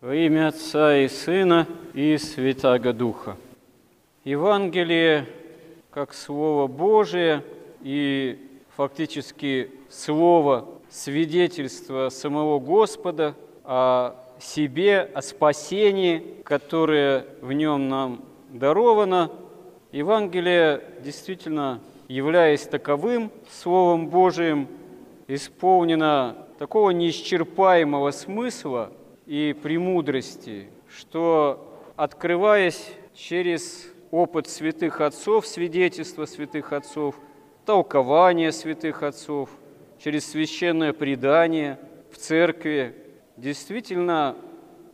Во имя Отца и Сына и Святаго Духа. Евангелие как Слово Божие и фактически Слово свидетельство самого Господа о себе, о спасении, которое в нем нам даровано. Евангелие действительно, являясь таковым Словом Божиим, исполнено такого неисчерпаемого смысла и премудрости, что, открываясь через опыт святых отцов, свидетельство святых отцов, толкование святых отцов, через священное предание в церкви, действительно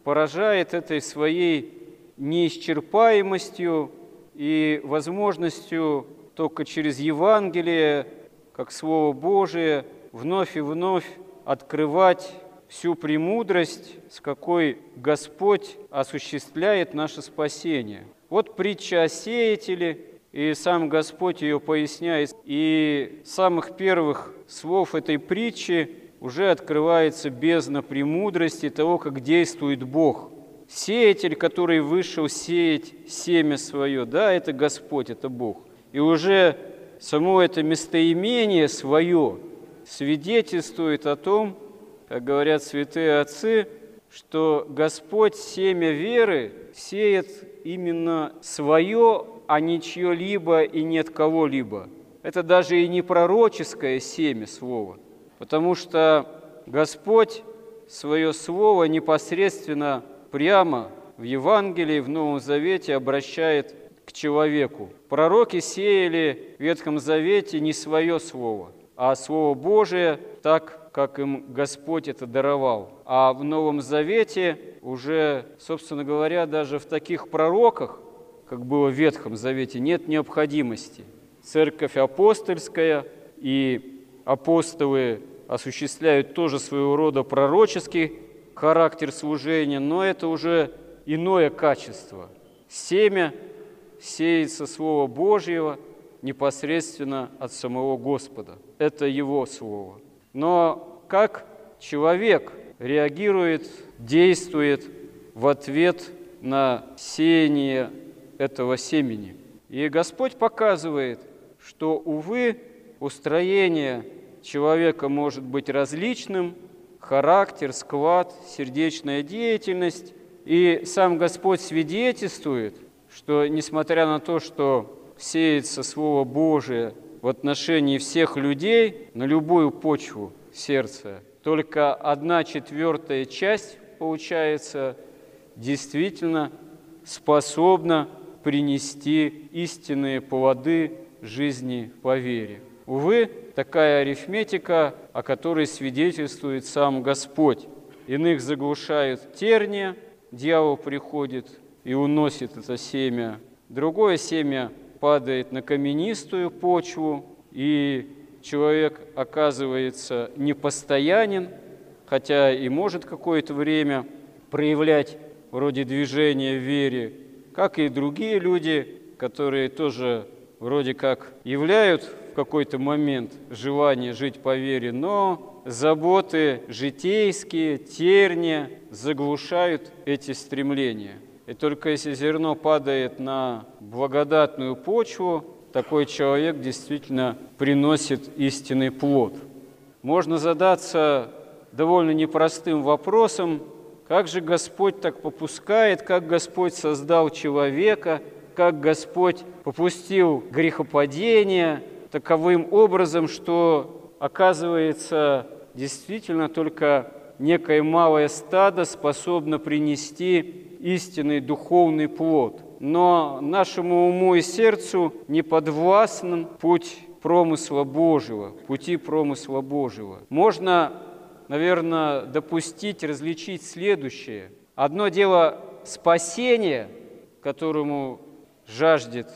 поражает этой своей неисчерпаемостью и возможностью только через Евангелие, как Слово Божие, вновь и вновь открывать всю премудрость, с какой Господь осуществляет наше спасение. Вот притча о сеятеле, и сам Господь ее поясняет. И с самых первых слов этой притчи уже открывается бездна премудрости того, как действует Бог. Сеятель, который вышел сеять семя свое, да, это Господь, это Бог. И уже само это местоимение свое свидетельствует о том, как говорят святые отцы, что Господь семя веры сеет именно свое, а не чье-либо и нет кого-либо. Это даже и не пророческое семя слова, потому что Господь свое слово непосредственно прямо в Евангелии, в Новом Завете обращает к человеку. Пророки сеяли в Ветхом Завете не свое слово, а Слово Божие так, как им Господь это даровал. А в Новом Завете уже, собственно говоря, даже в таких пророках, как было в Ветхом Завете, нет необходимости. Церковь апостольская и апостолы осуществляют тоже своего рода пророческий характер служения, но это уже иное качество. Семя сеется Слово Божьего непосредственно от самого Господа. Это Его Слово. Но как человек реагирует, действует в ответ на сеяние этого семени. И Господь показывает, что, увы, устроение человека может быть различным, характер, склад, сердечная деятельность. И сам Господь свидетельствует, что несмотря на то, что сеется Слово Божие – в отношении всех людей на любую почву сердца. Только одна четвертая часть, получается, действительно способна принести истинные плоды жизни по вере. Увы, такая арифметика, о которой свидетельствует сам Господь. Иных заглушают терния, дьявол приходит и уносит это семя. Другое семя падает на каменистую почву, и человек оказывается непостоянен, хотя и может какое-то время проявлять вроде движения в вере, как и другие люди, которые тоже вроде как являют в какой-то момент желание жить по вере, но заботы житейские, терния заглушают эти стремления. И только если зерно падает на благодатную почву, такой человек действительно приносит истинный плод. Можно задаться довольно непростым вопросом, как же Господь так попускает, как Господь создал человека, как Господь попустил грехопадение таковым образом, что оказывается действительно только некое малое стадо способно принести истинный духовный плод. Но нашему уму и сердцу не подвластен путь промысла Божьего, пути промысла Божьего. Можно, наверное, допустить, различить следующее. Одно дело спасение, которому жаждет,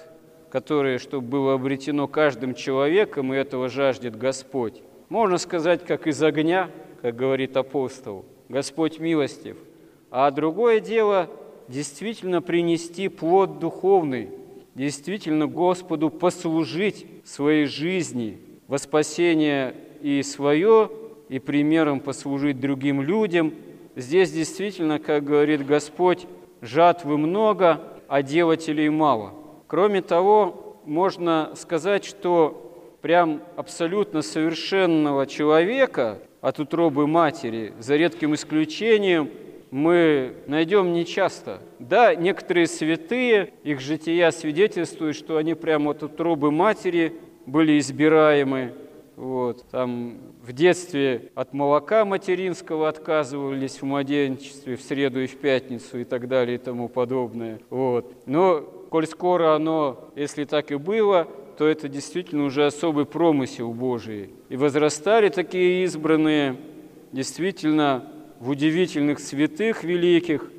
которое, чтобы было обретено каждым человеком, и этого жаждет Господь. Можно сказать, как из огня, как говорит апостол, Господь милостив – а другое дело действительно принести плод духовный, действительно Господу послужить своей жизни во спасение и свое, и примером послужить другим людям, здесь действительно, как говорит Господь, жатвы много, а делателей мало. Кроме того, можно сказать, что прям абсолютно совершенного человека от утробы матери, за редким исключением, мы найдем нечасто. Да, некоторые святые, их жития свидетельствуют, что они прямо от утробы матери были избираемы. Вот, там в детстве от молока материнского отказывались в младенчестве, в среду и в пятницу и так далее и тому подобное. Вот. Но коль скоро оно, если так и было, то это действительно уже особый промысел Божий. И возрастали такие избранные действительно в удивительных святых великих,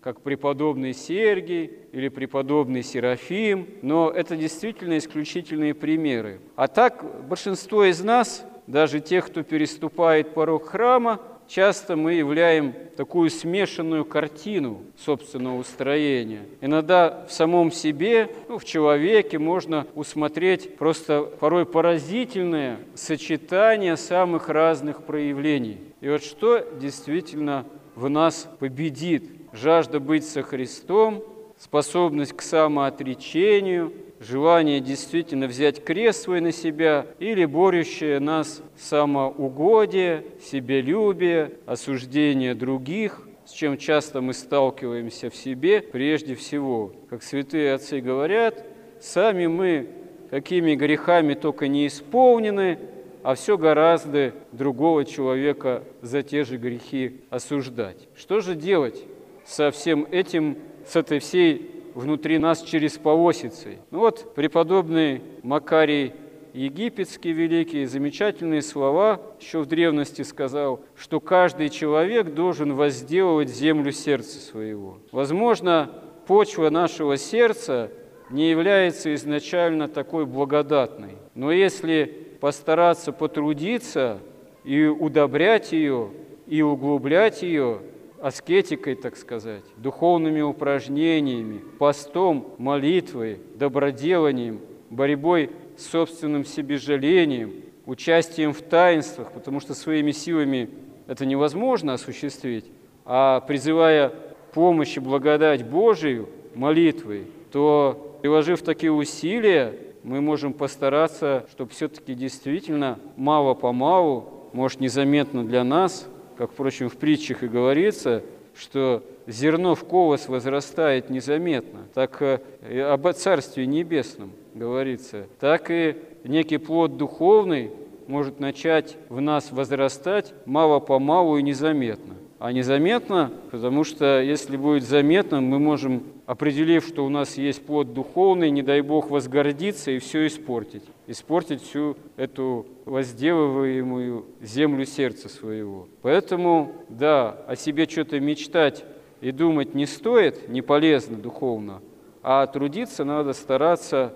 как преподобный Сергий или преподобный Серафим, но это действительно исключительные примеры. А так большинство из нас, даже тех, кто переступает порог храма, часто мы являем такую смешанную картину собственного устроения. Иногда в самом себе, ну, в человеке можно усмотреть просто порой поразительное сочетание самых разных проявлений. И вот что действительно в нас победит? Жажда быть со Христом, способность к самоотречению – желание действительно взять крест свой на себя или борющее нас самоугодие, себелюбие, осуждение других, с чем часто мы сталкиваемся в себе прежде всего. Как святые отцы говорят, сами мы какими грехами только не исполнены, а все гораздо другого человека за те же грехи осуждать. Что же делать со всем этим, с этой всей внутри нас через полосицы. Ну вот преподобный Макарий Египетский великий замечательные слова еще в древности сказал, что каждый человек должен возделывать землю сердца своего. Возможно, почва нашего сердца не является изначально такой благодатной, но если постараться потрудиться и удобрять ее, и углублять ее, аскетикой, так сказать, духовными упражнениями, постом, молитвой, доброделанием, борьбой с собственным себежалением, участием в таинствах, потому что своими силами это невозможно осуществить, а призывая помощь и благодать Божию молитвой, то, приложив такие усилия, мы можем постараться, чтобы все-таки действительно мало-помалу, может, незаметно для нас, как, впрочем, в притчах и говорится, что зерно в колос возрастает незаметно, так и об Царстве Небесном говорится, так и некий плод духовный может начать в нас возрастать мало-помалу и незаметно. А незаметно, потому что если будет заметно, мы можем, определив, что у нас есть плод духовный, не дай Бог возгордиться и все испортить. Испортить всю эту возделываемую землю сердца своего. Поэтому, да, о себе что-то мечтать и думать не стоит, не полезно духовно, а трудиться надо стараться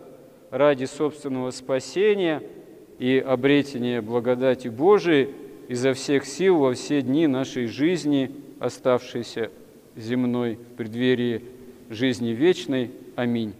ради собственного спасения и обретения благодати Божией, изо всех сил во все дни нашей жизни, оставшейся земной в преддверии жизни вечной. Аминь.